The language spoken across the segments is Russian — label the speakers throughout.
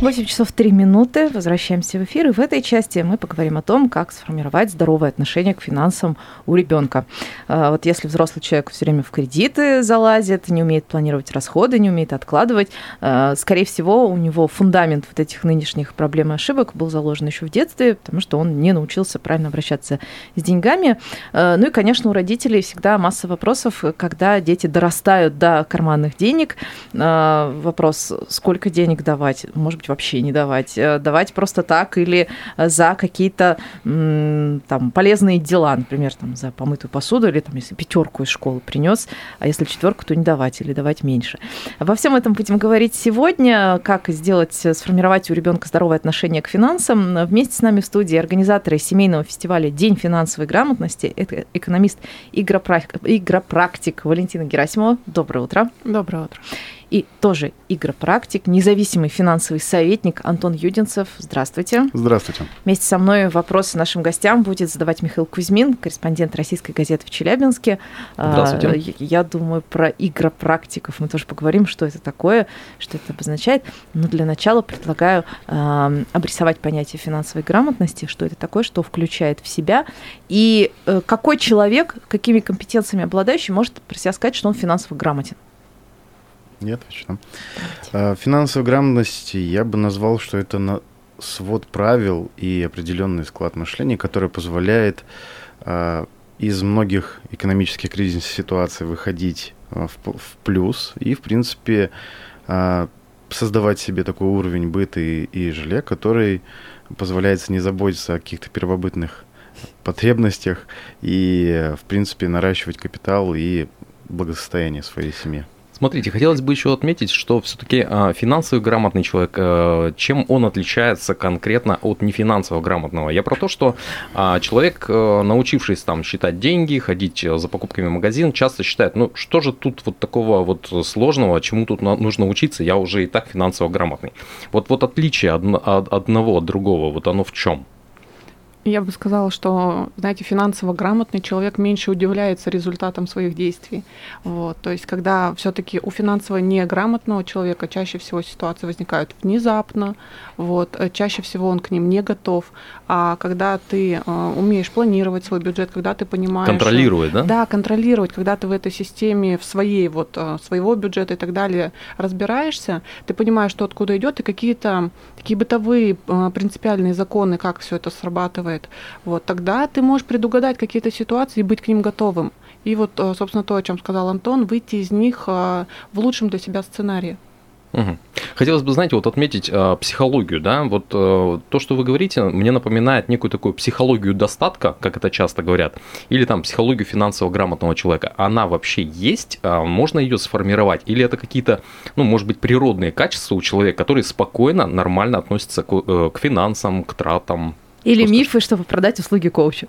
Speaker 1: 8 часов 3 минуты. Возвращаемся в эфир. И в этой части мы поговорим о том, как сформировать здоровое отношение к финансам у ребенка. А, вот если взрослый человек все время в кредиты залазит, не умеет планировать расходы, не умеет откладывать, а, скорее всего, у него фундамент вот этих нынешних проблем и ошибок был заложен еще в детстве, потому что он не научился правильно обращаться с деньгами. А, ну и, конечно, у родителей всегда масса вопросов, когда дети дорастают до карманных денег. Вопрос, сколько денег давать? Может быть, вообще не давать. Э, давать просто так или э, за какие-то там полезные дела, например, там, за помытую посуду или там, если пятерку из школы принес, а если четверку, то не давать или давать меньше. Во всем этом будем говорить сегодня, как сделать, э, сформировать у ребенка здоровое отношение к финансам. Вместе с нами в студии организаторы семейного фестиваля «День финансовой грамотности», это экономист, игропрактик Валентина Герасимова. Доброе утро.
Speaker 2: Доброе утро
Speaker 1: и тоже игропрактик, независимый финансовый советник Антон Юдинцев. Здравствуйте.
Speaker 3: Здравствуйте.
Speaker 1: Вместе со мной вопросы нашим гостям будет задавать Михаил Кузьмин, корреспондент российской газеты в Челябинске.
Speaker 3: Здравствуйте.
Speaker 1: А, я думаю, про игропрактиков мы тоже поговорим, что это такое, что это обозначает. Но для начала предлагаю э, обрисовать понятие финансовой грамотности, что это такое, что включает в себя, и э, какой человек, какими компетенциями обладающий, может про себя сказать, что он финансово грамотен.
Speaker 3: Нет, точно. Финансовая грамотность, я бы назвал, что это на свод правил и определенный склад мышления, который позволяет а, из многих экономических кризисных ситуаций выходить а, в, плюс и, в принципе, а, создавать себе такой уровень быта и, и жилья, который позволяет не заботиться о каких-то первобытных потребностях и, в принципе, наращивать капитал и благосостояние своей семьи.
Speaker 4: Смотрите, хотелось бы еще отметить, что все-таки а, финансово грамотный человек, э, чем он отличается конкретно от нефинансово грамотного? Я про то, что а, человек, э, научившись там считать деньги, ходить за покупками в магазин, часто считает, ну что же тут вот такого вот сложного, чему тут нужно учиться, я уже и так финансово грамотный. Вот, вот отличие одного от другого, вот оно в чем?
Speaker 2: Я бы сказала, что, знаете, финансово грамотный человек меньше удивляется результатам своих действий. Вот. То есть, когда все-таки у финансово неграмотного человека чаще всего ситуации возникают внезапно, вот, э, чаще всего он к ним не готов. А когда ты э, умеешь планировать свой бюджет, когда ты понимаешь...
Speaker 4: Контролировать, да?
Speaker 2: Да, контролировать, когда ты в этой системе, в своей вот, э, своего бюджета и так далее разбираешься, ты понимаешь, что откуда идет, и какие-то такие бытовые э, принципиальные законы, как все это срабатывает рассказывает, вот, тогда ты можешь предугадать какие-то ситуации и быть к ним готовым. И вот, э, собственно, то, о чем сказал Антон, выйти из них э, в лучшем для себя сценарии.
Speaker 4: Угу. Хотелось бы, знаете, вот отметить э, психологию, да, вот э, то, что вы говорите, мне напоминает некую такую психологию достатка, как это часто говорят, или там психологию финансово грамотного человека. Она вообще есть, э, можно ее сформировать, или это какие-то, ну, может быть, природные качества у человека, которые спокойно, нормально относятся к, э, к финансам, к тратам,
Speaker 1: или Просто мифы, чтобы продать услуги коуча.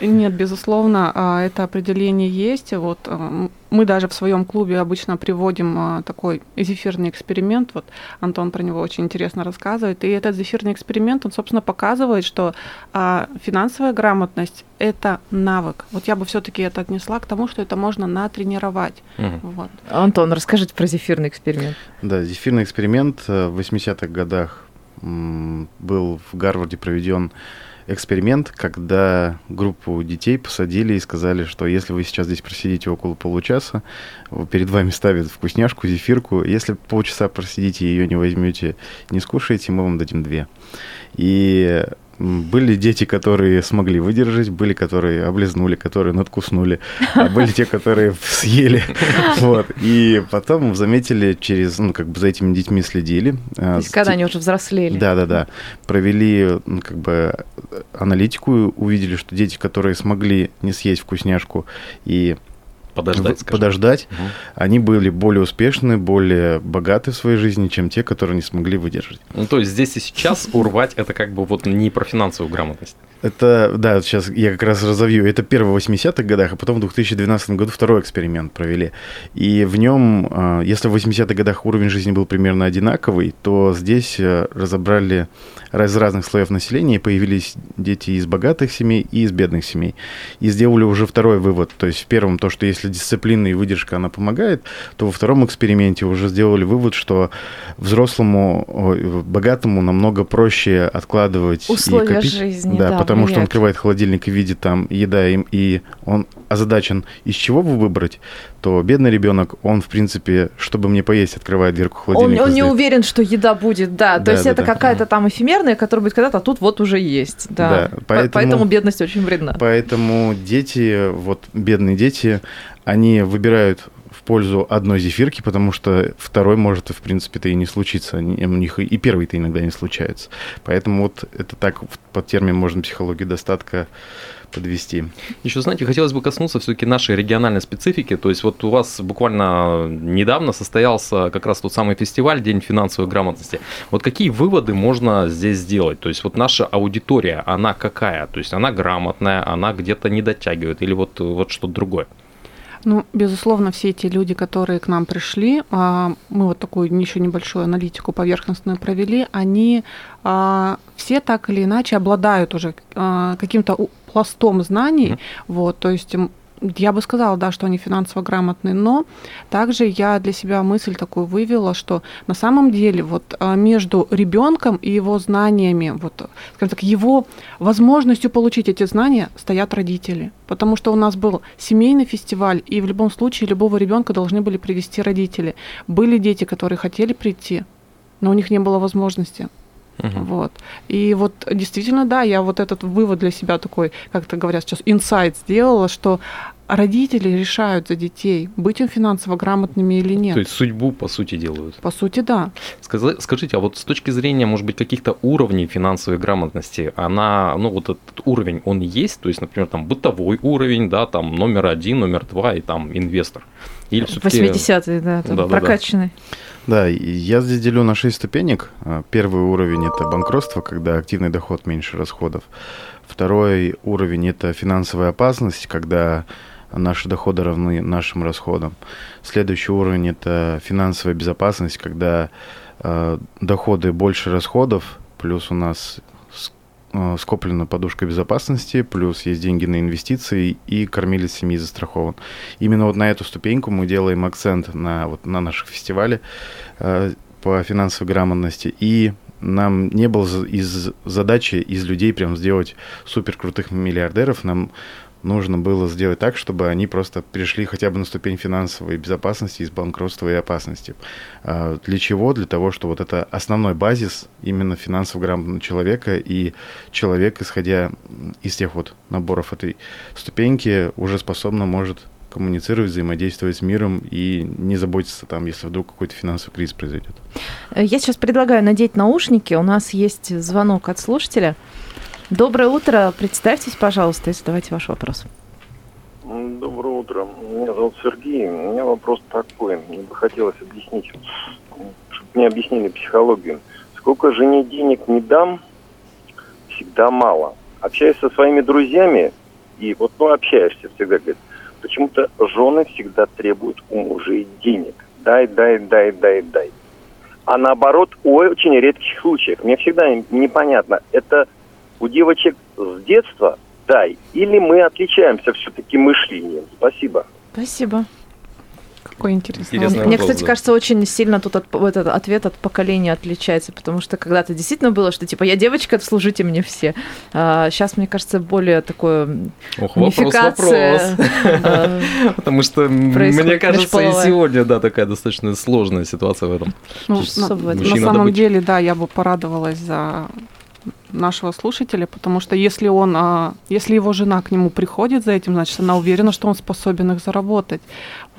Speaker 2: Нет, безусловно, а, это определение есть. Вот а, мы даже в своем клубе обычно приводим а, такой зефирный эксперимент. Вот Антон про него очень интересно рассказывает. И этот зефирный эксперимент, он, собственно, показывает, что финансовая грамотность – это навык. Вот я бы все-таки это отнесла к тому, что это можно натренировать.
Speaker 1: Угу. Вот. Антон, расскажите про зефирный эксперимент.
Speaker 3: Да, зефирный эксперимент э, в 80-х годах был в Гарварде проведен эксперимент, когда группу детей посадили и сказали, что если вы сейчас здесь просидите около получаса, перед вами ставят вкусняшку, зефирку. Если полчаса просидите и ее не возьмете, не скушаете, мы вам дадим две. И были дети, которые смогли выдержать, были, которые облизнули, которые надкуснули, а были те, которые съели. Вот. И потом заметили через, ну, как бы за этими детьми следили.
Speaker 1: То есть, когда они уже взрослели.
Speaker 3: Да-да-да. Провели, ну, как бы, аналитику, увидели, что дети, которые смогли не съесть вкусняшку и
Speaker 4: подождать,
Speaker 3: скажем. подождать угу. они были более успешны, более богаты в своей жизни, чем те, которые не смогли выдержать.
Speaker 4: Ну, то есть здесь и сейчас урвать это как бы вот не про финансовую грамотность.
Speaker 3: Это, да, сейчас я как раз разовью. Это первый в 80-х годах, а потом в 2012 году второй эксперимент провели. И в нем, а, если в 80-х годах уровень жизни был примерно одинаковый, то здесь э, разобрали из разных слоев населения, и появились дети из богатых семей и из бедных семей. И сделали уже второй вывод. То есть в первом то, что если дисциплина и выдержка, она помогает, то во втором эксперименте уже сделали вывод, что взрослому, богатому намного проще откладывать
Speaker 1: Условия
Speaker 3: и копить.
Speaker 1: жизни,
Speaker 3: да,
Speaker 1: да,
Speaker 3: потому что он открывает холодильник и видит там еда, им, и он озадачен, из чего бы выбрать, то бедный ребенок, он, в принципе, чтобы мне поесть, открывает дверку
Speaker 1: Он,
Speaker 3: холодильника.
Speaker 1: он не
Speaker 3: сдает.
Speaker 1: уверен, что еда будет, да. То
Speaker 3: Да,
Speaker 1: есть
Speaker 3: да,
Speaker 1: это
Speaker 3: да.
Speaker 1: какая-то там эфемерная, которая будет когда-то, а тут вот уже есть. Да.
Speaker 3: Да,
Speaker 1: По-
Speaker 3: поэтому-
Speaker 1: поэтому бедность очень вредна.
Speaker 3: Поэтому дети, вот бедные дети, они выбирают в пользу одной зефирки, потому что второй может, в принципе-то и не случиться. У них и первый-то иногда не случается. Поэтому вот это так под термин можно психологию достатка подвести.
Speaker 4: Еще, знаете, хотелось бы коснуться все-таки нашей региональной специфики. То есть вот у вас буквально недавно состоялся как раз тот самый фестиваль День финансовой грамотности. Вот какие выводы можно здесь сделать? То есть вот наша аудитория, она какая? То есть она грамотная, она где-то не дотягивает или вот, вот что-то другое?
Speaker 2: Ну, безусловно, все эти люди, которые к нам пришли, а, мы вот такую еще небольшую аналитику поверхностную провели, они а, все так или иначе обладают уже а, каким-то пластом знаний,
Speaker 4: Мгм.
Speaker 2: вот, то есть я бы сказала, да, что они финансово грамотные, но также я для себя мысль такую вывела, что на самом деле вот а, между ребенком и его знаниями, вот, скажем так, его возможностью получить эти знания стоят родители. Потому что у нас был семейный фестиваль, и в любом случае любого ребенка должны были привести родители. Были дети, которые хотели прийти, но у них не было возможности.
Speaker 4: Мгм.
Speaker 2: Вот. И вот действительно, да, я вот этот вывод для себя такой, как это говорят сейчас, инсайт сделала, что родители решают за детей, быть им финансово грамотными или нет.
Speaker 4: То есть судьбу, по сути, делают.
Speaker 2: По сути, да.
Speaker 4: Скажите, а вот с точки зрения, может быть, каких-то уровней финансовой грамотности, она, ну, вот этот уровень, он есть? То есть, например, там бытовой уровень, да, там номер один, номер два и там инвестор? Или все-таки...
Speaker 1: 80-е, да, там
Speaker 4: Да-да-да.
Speaker 1: прокачанный.
Speaker 3: Да, и я здесь делю на 6 ступенек. А, Первый уровень – это банкротство, когда активный доход меньше расходов. Второй уровень – это финансовая опасность, когда наши доходы равны нашим расходам. Следующий уровень – это финансовая безопасность, когда э, доходы больше расходов, плюс у нас скоплена подушка безопасности, плюс есть деньги на инвестиции и кормилец семьи застрахован. Именно вот на эту ступеньку мы делаем акцент на, вот, на наших фестивале э, по финансовой грамотности. И нам не было из задачи из людей прям сделать супер крутых миллиардеров. Нам нужно было сделать так, чтобы они просто перешли хотя бы на ступень финансовой безопасности из банкротства и опасности. А, Для чего? Для того, что вот это основной базис именно финансово грамотного человека, и человек, исходя из тех вот наборов этой ступеньки, уже способно может коммуницировать, взаимодействовать с миром и не заботиться там, если вдруг какой-то финансовый кризис произойдет.
Speaker 1: Я сейчас предлагаю надеть наушники. У нас есть звонок от слушателя. Доброе утро. Представьтесь, пожалуйста, и задавайте ваш вопрос.
Speaker 5: Доброе утро. Меня зовут Сергей. У меня вопрос такой. Мне бы хотелось объяснить, чтобы мне объяснили психологию. Сколько жене денег не дам, всегда мало. Общаюсь со своими друзьями, и вот ну общаешься всегда, говорит, почему-то жены всегда требуют у мужей денег. Дай, дай, дай, дай, дай. А наоборот, у очень редких случаях. Мне всегда непонятно, это у девочек с детства дай, или мы отличаемся все-таки мышлением. Спасибо.
Speaker 1: Спасибо.
Speaker 2: Какой интересный
Speaker 4: Интересный
Speaker 2: вопрос.
Speaker 1: Мне,
Speaker 4: вопрос,
Speaker 1: кстати,
Speaker 4: да.
Speaker 1: кажется, очень сильно тут от- этот ответ от поколения отличается, потому что когда-то действительно было, что типа я девочка, служите мне все. А сейчас, мне кажется, более такое
Speaker 4: Ох, вопрос,
Speaker 1: унификация,
Speaker 4: вопрос.
Speaker 1: э,
Speaker 4: Потому что, мне кажется, и сегодня, да, такая достаточно сложная ситуация в этом.
Speaker 2: Ну, на, самом деле, да, я бы порадовалась за нашего слушателя, потому что если он, а, если его жена к нему приходит за этим, значит, она уверена, что он способен их заработать.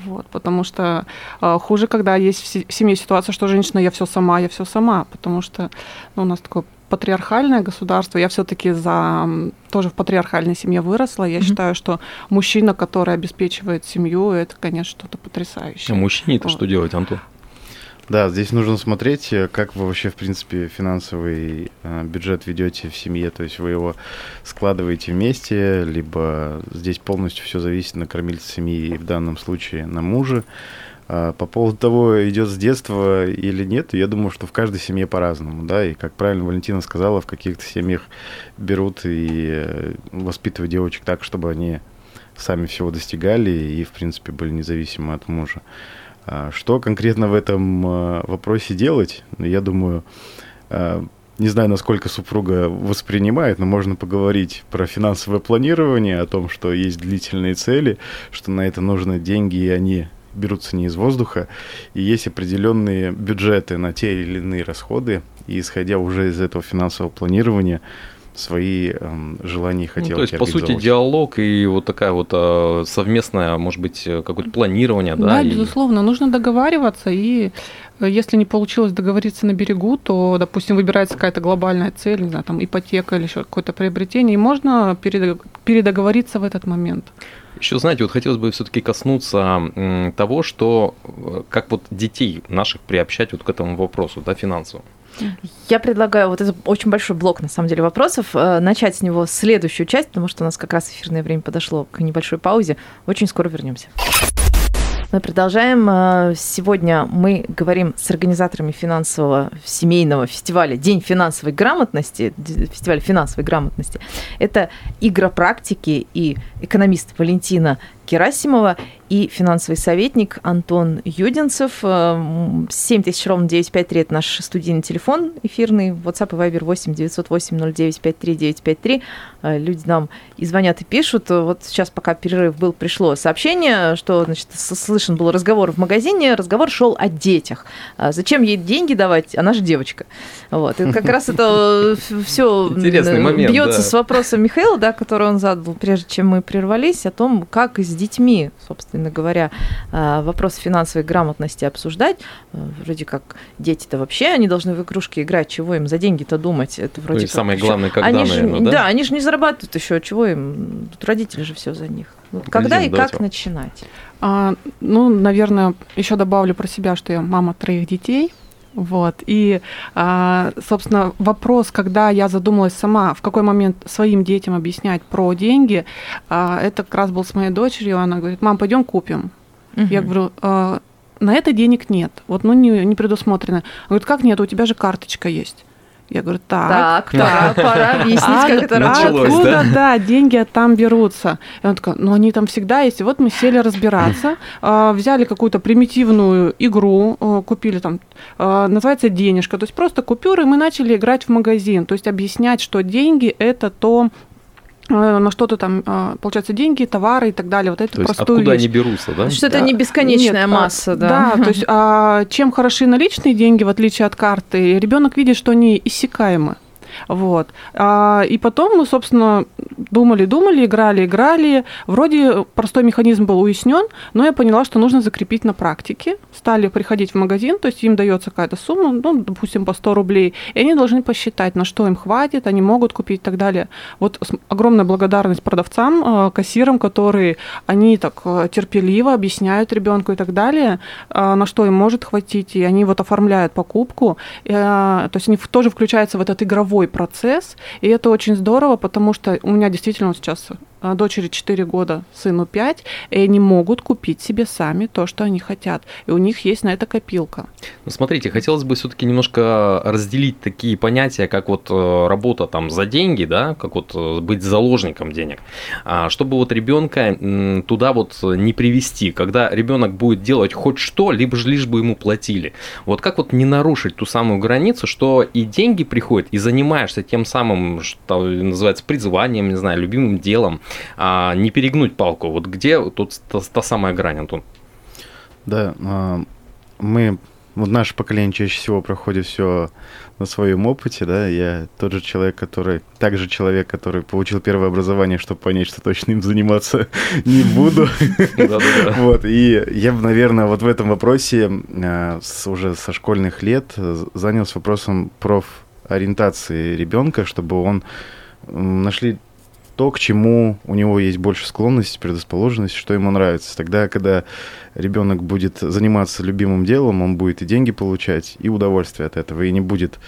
Speaker 2: Вот, потому что а, хуже, когда есть в се- в семье ситуация, что женщина я все сама, я все сама, потому что ну, у нас такое патриархальное государство. Я все-таки за тоже в патриархальной семье выросла. Я
Speaker 1: Мгм.
Speaker 2: считаю, что мужчина, который обеспечивает семью, это, конечно, что-то
Speaker 4: А
Speaker 2: потрясающее.
Speaker 4: мужчине-то
Speaker 2: Вот.
Speaker 4: что делать, Антон?
Speaker 3: Да, здесь нужно смотреть, э, как вы вообще, в принципе, финансовый э, бюджет ведете в семье. То есть вы его складываете вместе, либо здесь полностью все зависит на кормильце семьи, и в данном случае на муже. А по поводу того, идет с детства или нет, я думаю, что в каждой семье по-разному, да, и как правильно Валентина сказала, в каких-то семьях берут и э, воспитывают девочек так, чтобы они сами всего достигали и, в принципе, были независимы от мужа. А что конкретно в этом э, вопросе делать? Я думаю, э, не знаю, насколько супруга воспринимает, но можно поговорить про финансовое планирование, о том, что есть длительные цели, что на это нужны деньги, и они берутся не из воздуха, и есть определенные бюджеты на те или иные расходы, и исходя уже из этого финансового планирования, свои эм, желания и хотелки. Ну,
Speaker 4: то есть, по сути, диалог и вот такая вот э, совместная, может быть, э, какое-то планирование, да?
Speaker 2: Да,
Speaker 4: и...
Speaker 2: безусловно, нужно договариваться, и э, если не получилось договориться на берегу, то, допустим, выбирается какая-то глобальная цель, не знаю, там ипотека или еще какое-то приобретение, и можно передоговориться в этот момент.
Speaker 4: Еще, знаете, вот хотелось бы все-таки коснуться того, что э, как вот детей наших приобщать вот к этому вопросу, да, финансовому.
Speaker 1: Я предлагаю, вот это очень большой блок, на самом деле, вопросов, э, начать с него следующую часть, потому что у нас как раз эфирное время подошло к небольшой паузе. Очень скоро вернемся. Мы продолжаем. Э, сегодня мы говорим с организаторами финансового семейного фестиваля «День финансовой грамотности», фестиваль финансовой грамотности. Это игропрактики и экономист Валентина Герасимова и финансовый советник Антон Юдинцев. 7000 ровно 953 – это наш студийный телефон эфирный. WhatsApp и Viber 8 908 0953 953. Люди нам и звонят, и пишут. Вот сейчас, пока перерыв был, пришло сообщение, что, значит, слышен был разговор в магазине, разговор шел о детях. А зачем ей деньги давать? Она же девочка. Вот. И как раз это все бьется с вопросом Михаила, да, который он задал, прежде чем мы прервались, о том, как из с детьми, собственно говоря, а, вопрос финансовой грамотности обсуждать. А, вроде как дети-то вообще, они должны в игрушки играть, чего им за деньги-то думать? Это вроде ну,
Speaker 4: как самое главное, когда,
Speaker 1: они
Speaker 4: наверное,
Speaker 1: же,
Speaker 4: да?
Speaker 1: Да, они же не зарабатывают еще, чего им? Тут родители же все за них. Вот когда и как начинать?
Speaker 2: А, ну, наверное, еще добавлю про себя, что я мама троих детей. Вот. И, а, собственно, вопрос, когда я задумалась сама, в какой момент своим детям объяснять про деньги, а, это как раз был с моей дочерью. Она говорит, мам, пойдем купим. Угу. Я говорю, «А, на это денег нет. Вот, ну, не, не предусмотрено. Она говорит, как нет, у тебя же карточка есть. Я говорю, так,
Speaker 1: так, так пора объяснить,
Speaker 2: а,
Speaker 1: как это
Speaker 2: началось, Откуда, да? да, деньги там берутся? И он такой, ну они там всегда есть. И вот мы сели разбираться, а, взяли какую-то примитивную игру, а, купили там, называется денежка, то есть просто купюры, и мы начали играть в магазин, то есть объяснять, что деньги это то, на что-то там, а, получается, деньги, товары и так далее. Вот это
Speaker 4: то есть
Speaker 2: простую
Speaker 4: откуда
Speaker 2: вещь.
Speaker 4: они берутся, да?
Speaker 1: Что это не бесконечная Нет, масса, да.
Speaker 2: Да, то есть а, чем хороши наличные деньги, в отличие от карты, ребенок видит, что они иссякаемы. Вот. А, и потом мы, собственно, думали, думали, играли, играли. Вроде простой механизм был уяснен, но я поняла, что нужно закрепить на практике. Стали приходить в магазин, то есть им дается какая-то сумма, ну, допустим, по 100 рублей, и они должны посчитать, на что им хватит, они могут купить и так далее. Вот огромная благодарность продавцам, а, кассирам, которые они так а, терпеливо объясняют ребенку и так далее, а, на что им может хватить, и они вот оформляют покупку. То есть они тоже включаются в этот игровой живой процесс, и это очень здорово, потому что у меня действительно сейчас дочери 4 года, сыну 5, и они могут купить себе сами то, что они хотят. И у них есть на это копилка.
Speaker 4: Ну, смотрите, хотелось бы все-таки немножко разделить такие понятия, как вот э, работа там за деньги, да, как вот э, быть заложником денег, а, чтобы вот ребенка туда вот не привести, когда ребенок будет делать хоть что, либо же лишь бы ему платили. Вот как вот не нарушить ту самую границу, что и деньги приходят, и занимаешься тем самым, что называется призванием, не знаю, любимым делом, а, не перегнуть палку. Вот где тут та, та самая грань, Антон?
Speaker 3: Да, а, мы, вот наше поколение чаще всего проходит все на своем опыте, да, я тот же человек, который, также человек, который получил первое образование, чтобы понять, что точно им заниматься не буду. Вот, и я наверное, вот в этом вопросе а, уже со школьных лет занялся вопросом профориентации ребенка, чтобы он нашли то, к чему у него есть больше склонность, предрасположенность, что ему нравится. Тогда, когда ребенок будет заниматься любимым делом, он будет и деньги получать, и удовольствие от этого, и не будет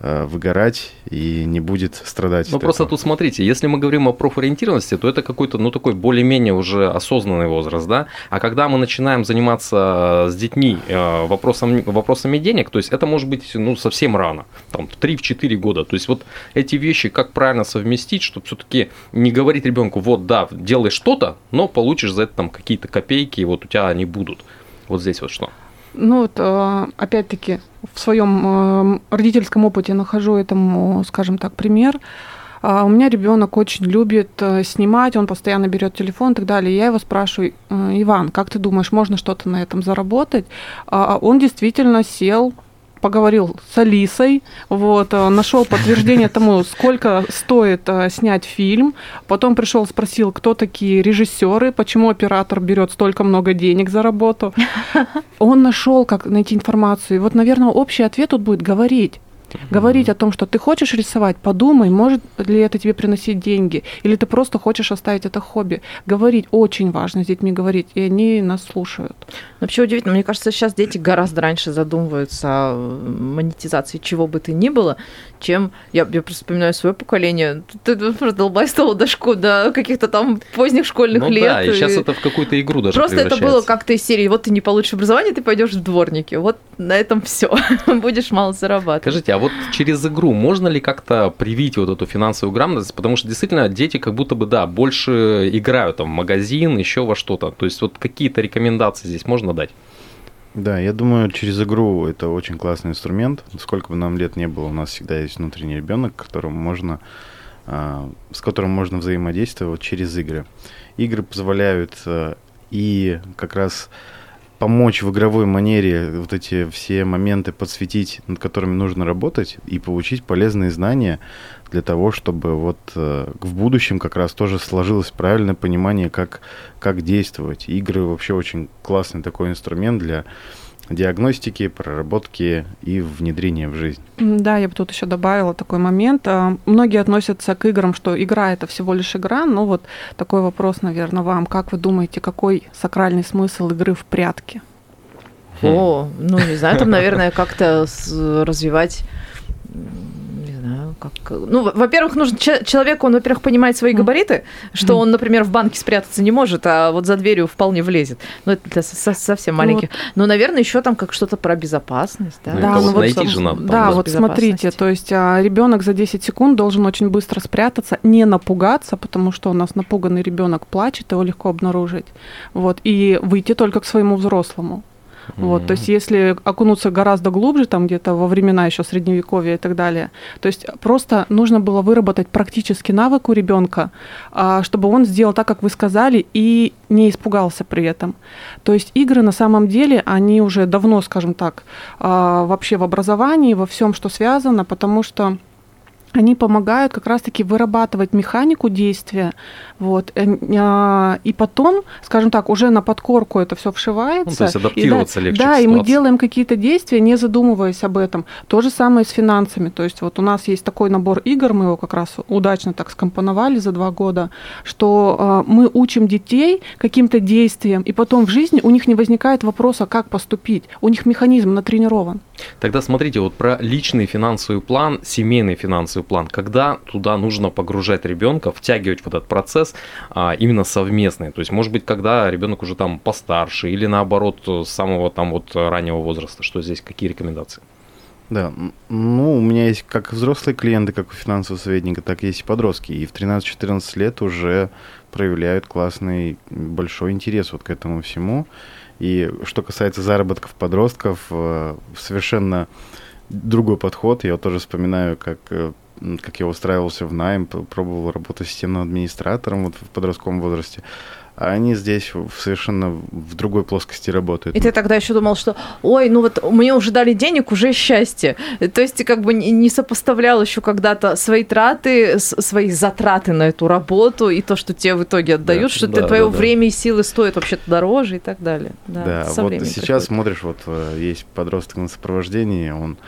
Speaker 3: выгорать и не будет страдать.
Speaker 4: Ну просто
Speaker 3: этого.
Speaker 4: тут смотрите, если мы говорим о профориентированности, то это какой-то, ну такой более-менее уже осознанный возраст, да. А когда мы начинаем заниматься с детьми э, вопросом, вопросами денег, то есть это может быть ну совсем рано, там в 3-4 года. То есть вот эти вещи как правильно совместить, чтобы все-таки не говорить ребенку, вот да, делай что-то, но получишь за это там какие-то копейки, и вот у тебя они будут. Вот здесь вот что.
Speaker 2: Ну вот, э, опять-таки, в своем э, родительском опыте нахожу этому, скажем так, пример. А, у меня ребенок очень любит э, снимать, он постоянно берет телефон и так далее. Я его спрашиваю, Иван, как ты думаешь, можно что-то на этом заработать? А он действительно сел, поговорил с Алисой, вот, э, нашел подтверждение тому, сколько стоит э, снять фильм, потом пришел, спросил, кто такие режиссеры, почему оператор берет столько много денег за работу. Он нашел, как найти информацию. И вот, наверное, общий ответ тут будет говорить говорить о том, что ты хочешь рисовать, подумай, может ли это тебе приносить деньги, или ты просто хочешь оставить это хобби. Говорить очень важно с детьми говорить, и они нас слушают.
Speaker 1: Вообще удивительно, мне кажется, сейчас дети гораздо раньше задумываются о монетизации чего бы то ни было, чем я, я просто вспоминаю свое поколение. Ты продолбайствовал до, школ, до каких-то там поздних школьных
Speaker 4: ну,
Speaker 1: лет.
Speaker 4: Да, и сейчас это в какую-то игру даже
Speaker 1: Просто это было как-то из серии, вот ты не получишь образование, ты пойдешь в дворники. Вот на этом все. Будешь мало зарабатывать.
Speaker 4: Скажите, а вот через игру можно ли как-то привить вот эту финансовую грамотность? Потому что действительно дети как будто бы, да, больше играют там в магазин, еще во что-то. То есть вот какие-то рекомендации здесь можно дать?
Speaker 3: Да, я думаю, через игру это очень классный инструмент. Сколько бы нам лет не было, у нас всегда есть внутренний ребенок, которому можно, а, с которым можно взаимодействовать через игры. Игры позволяют а, и как раз помочь в игровой манере вот эти все моменты подсветить, над которыми нужно работать, и получить полезные знания для того, чтобы вот э, в будущем как раз тоже сложилось правильное понимание, как, как действовать. Игры вообще очень классный такой инструмент для диагностики, проработки и внедрения в жизнь.
Speaker 2: Да, я бы тут еще добавила такой момент. А, многие относятся к играм, что игра это всего лишь игра. Но вот такой вопрос, наверное, вам. Как вы думаете, какой сакральный смысл игры в прятки?
Speaker 1: О, ну не знаю, там, наверное, как-то развивать как... Ну, во-первых, нужно человеку, он, во-первых, понимает свои габариты, что он, например, в банке спрятаться не может, а вот за дверью вполне влезет. Ну, это для совсем ну маленьких. Но, наверное, еще там как что-то про безопасность. Да,
Speaker 4: ну, да ну, вот найти же надо.
Speaker 2: Да, вот смотрите, то есть а, ребенок за 10 секунд должен очень быстро спрятаться, не напугаться, потому что у нас напуганный ребенок плачет, его легко обнаружить. Вот, и выйти только к своему взрослому. Вот, то есть если окунуться гораздо глубже, там где-то во времена еще средневековья и так далее, то есть просто нужно было выработать практический навык у ребенка, а, чтобы он сделал так, как вы сказали, и не испугался при этом. То есть игры на самом деле, они уже давно, скажем так, а, вообще в образовании, во всем, что связано, потому что они помогают как раз-таки вырабатывать механику действия, вот, э, а, и потом, скажем так, уже на подкорку это все вшивается. Ну, то
Speaker 4: есть адаптироваться
Speaker 2: и,
Speaker 4: легче.
Speaker 2: Да, и мы делаем какие-то действия, не задумываясь об этом. То же самое с финансами. То есть вот у нас есть такой набор игр, мы его как раз удачно так скомпоновали за два года, что э, мы учим детей каким-то действиям, и потом в жизни у них не возникает вопроса, как поступить. У них механизм натренирован.
Speaker 4: Тогда смотрите, вот про личный финансовый план, семейный финансовый план, когда туда нужно погружать ребенка, втягивать в этот процесс а, именно совместный. То есть, может быть, когда ребенок уже там постарше или наоборот с самого там вот раннего возраста. Что здесь, какие рекомендации?
Speaker 3: Да, ну, у меня есть как взрослые клиенты, как у финансового советника, так есть и подростки. И в 13-14 лет уже проявляют классный, большой интерес вот к этому всему. И что касается заработков подростков, э, совершенно другой подход. Я тоже вспоминаю, как э, как я устраивался в найм, пробовал работать системным администратором вот в подростковом возрасте а они здесь совершенно в другой плоскости работают.
Speaker 1: И ты тогда еще думал, что, ой, ну вот мне уже дали денег, уже счастье. То есть ты как бы не сопоставлял еще когда-то свои траты, свои затраты на эту работу и то, что тебе в итоге отдают, да, что да, твое да, время и силы стоят вообще-то дороже и так далее.
Speaker 3: Да, да вот сейчас приходит. смотришь, вот э, есть подросток на сопровождении, он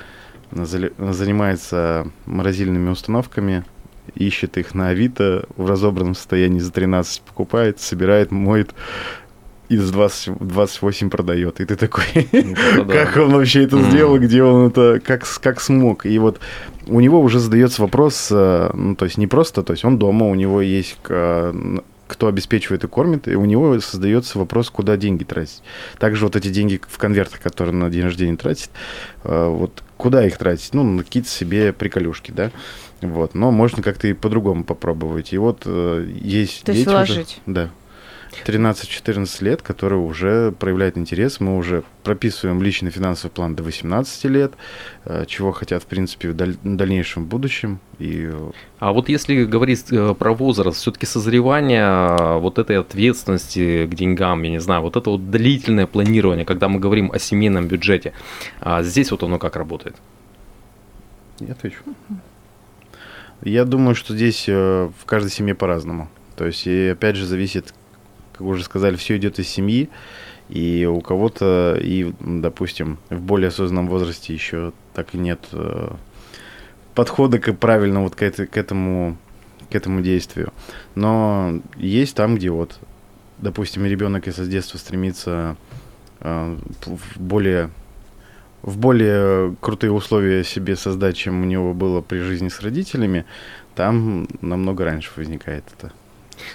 Speaker 3: занимается морозильными установками, ищет их на Авито в разобранном состоянии за 13 покупает, собирает, моет и за 20, 28 продает. И ты такой, ну, как он вообще это сделал, где он это, как, как смог. И вот у него уже задается вопрос, э, ну, то есть не просто, то есть он дома, у него есть кто обеспечивает и кормит, и у него создается вопрос, куда деньги тратить. Также вот эти деньги в конвертах, которые на день рождения тратит, э, вот куда их тратить? Ну, на какие-то себе приколюшки, да? Вот, но можно как-то и по-другому попробовать. И вот э, есть
Speaker 1: То есть вложить.
Speaker 3: Уже, да. 13-14 лет, которые уже проявляют интерес. Мы уже прописываем личный финансовый план до 18 лет, э, чего хотят, в принципе, в даль- дальнейшем будущем. И...
Speaker 4: А вот если говорить э, про возраст, все-таки созревание э, вот этой ответственности к деньгам, я не знаю, вот это вот длительное планирование, когда мы говорим о семейном бюджете, а здесь вот оно как работает?
Speaker 3: Я отвечу. Я думаю, что здесь в каждой семье по-разному. То есть, и опять же, зависит, как уже сказали, все идет из семьи, и у кого-то, и, допустим, в более осознанном возрасте еще так и нет э, подхода к правильно вот к, это, к этому к этому действию. Но есть там, где вот, допустим, ребенок, если с детства стремится э, в более в более крутые условия себе создать, чем у него было при жизни с родителями, там намного раньше возникает это.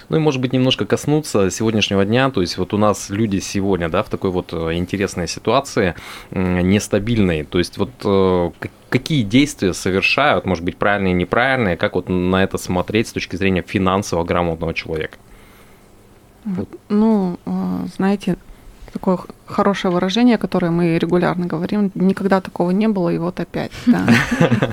Speaker 4: Ну и, может быть, немножко коснуться сегодняшнего дня. То есть вот у нас люди сегодня, да, в такой вот э, интересной ситуации, нестабильной. То есть вот э, какие действия совершают, может быть, правильные и неправильные, как вот на это смотреть с точки зрения финансово грамотного человека?
Speaker 2: Ну, э, знаете, такое хорошее выражение, которое мы регулярно говорим. Никогда такого не было, и вот опять.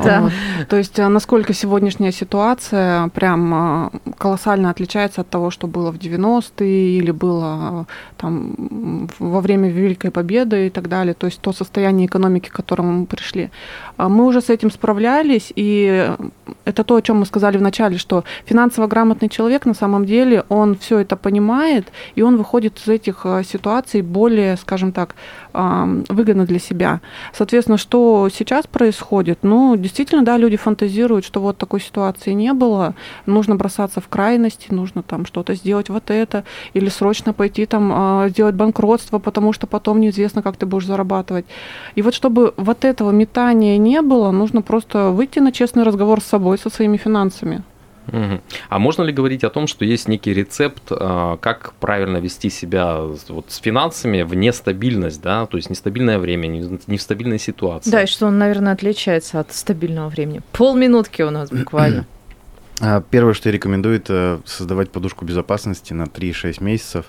Speaker 2: Да. То есть э, насколько сегодняшняя ситуация прям э, колоссально отличается от того, что было в 90-е или было э, там во время Великой Победы и так далее. То есть то состояние экономики, к которому мы пришли. А мы уже с этим справлялись, и это то, о чем мы сказали в начале, что финансово грамотный человек на самом деле, он все это понимает, и он выходит из этих ситуаций более скажем так, выгодно для себя. Соответственно, что сейчас происходит? Ну, действительно, да, люди фантазируют, что вот такой ситуации не было, нужно бросаться в крайности, нужно там что-то сделать вот это, или срочно пойти там а, сделать банкротство, потому что потом неизвестно, как ты будешь зарабатывать. И вот чтобы вот этого метания не было, нужно просто выйти на честный разговор с собой, со своими финансами.
Speaker 4: Угу. А можно ли говорить о том, что есть некий рецепт, а, как правильно вести себя вот с финансами в нестабильность, да, то есть нестабильное время, не в стабильной ситуации?
Speaker 1: Да, и что он, наверное, отличается от стабильного времени. Полминутки у нас буквально.
Speaker 3: А, первое, что я рекомендую, это создавать подушку безопасности на 3-6 месяцев.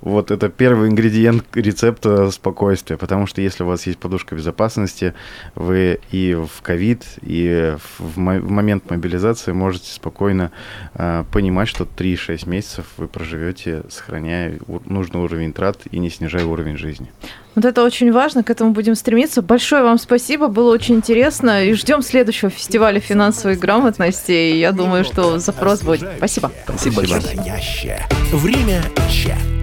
Speaker 3: Вот это первый ингредиент рецепта спокойствия, потому что если у вас есть подушка безопасности, вы и в ковид, и в, в момент мобилизации можете спокойно э, понимать, что 3-6 месяцев вы проживете, сохраняя нужный уровень трат и не снижая уровень жизни.
Speaker 1: Вот это очень важно, к этому будем стремиться. Большое вам спасибо, было очень интересно. И ждем следующего фестиваля финансовой грамотности. И я думаю, что запрос будет. Спасибо.
Speaker 6: Спасибо большое. Время чат.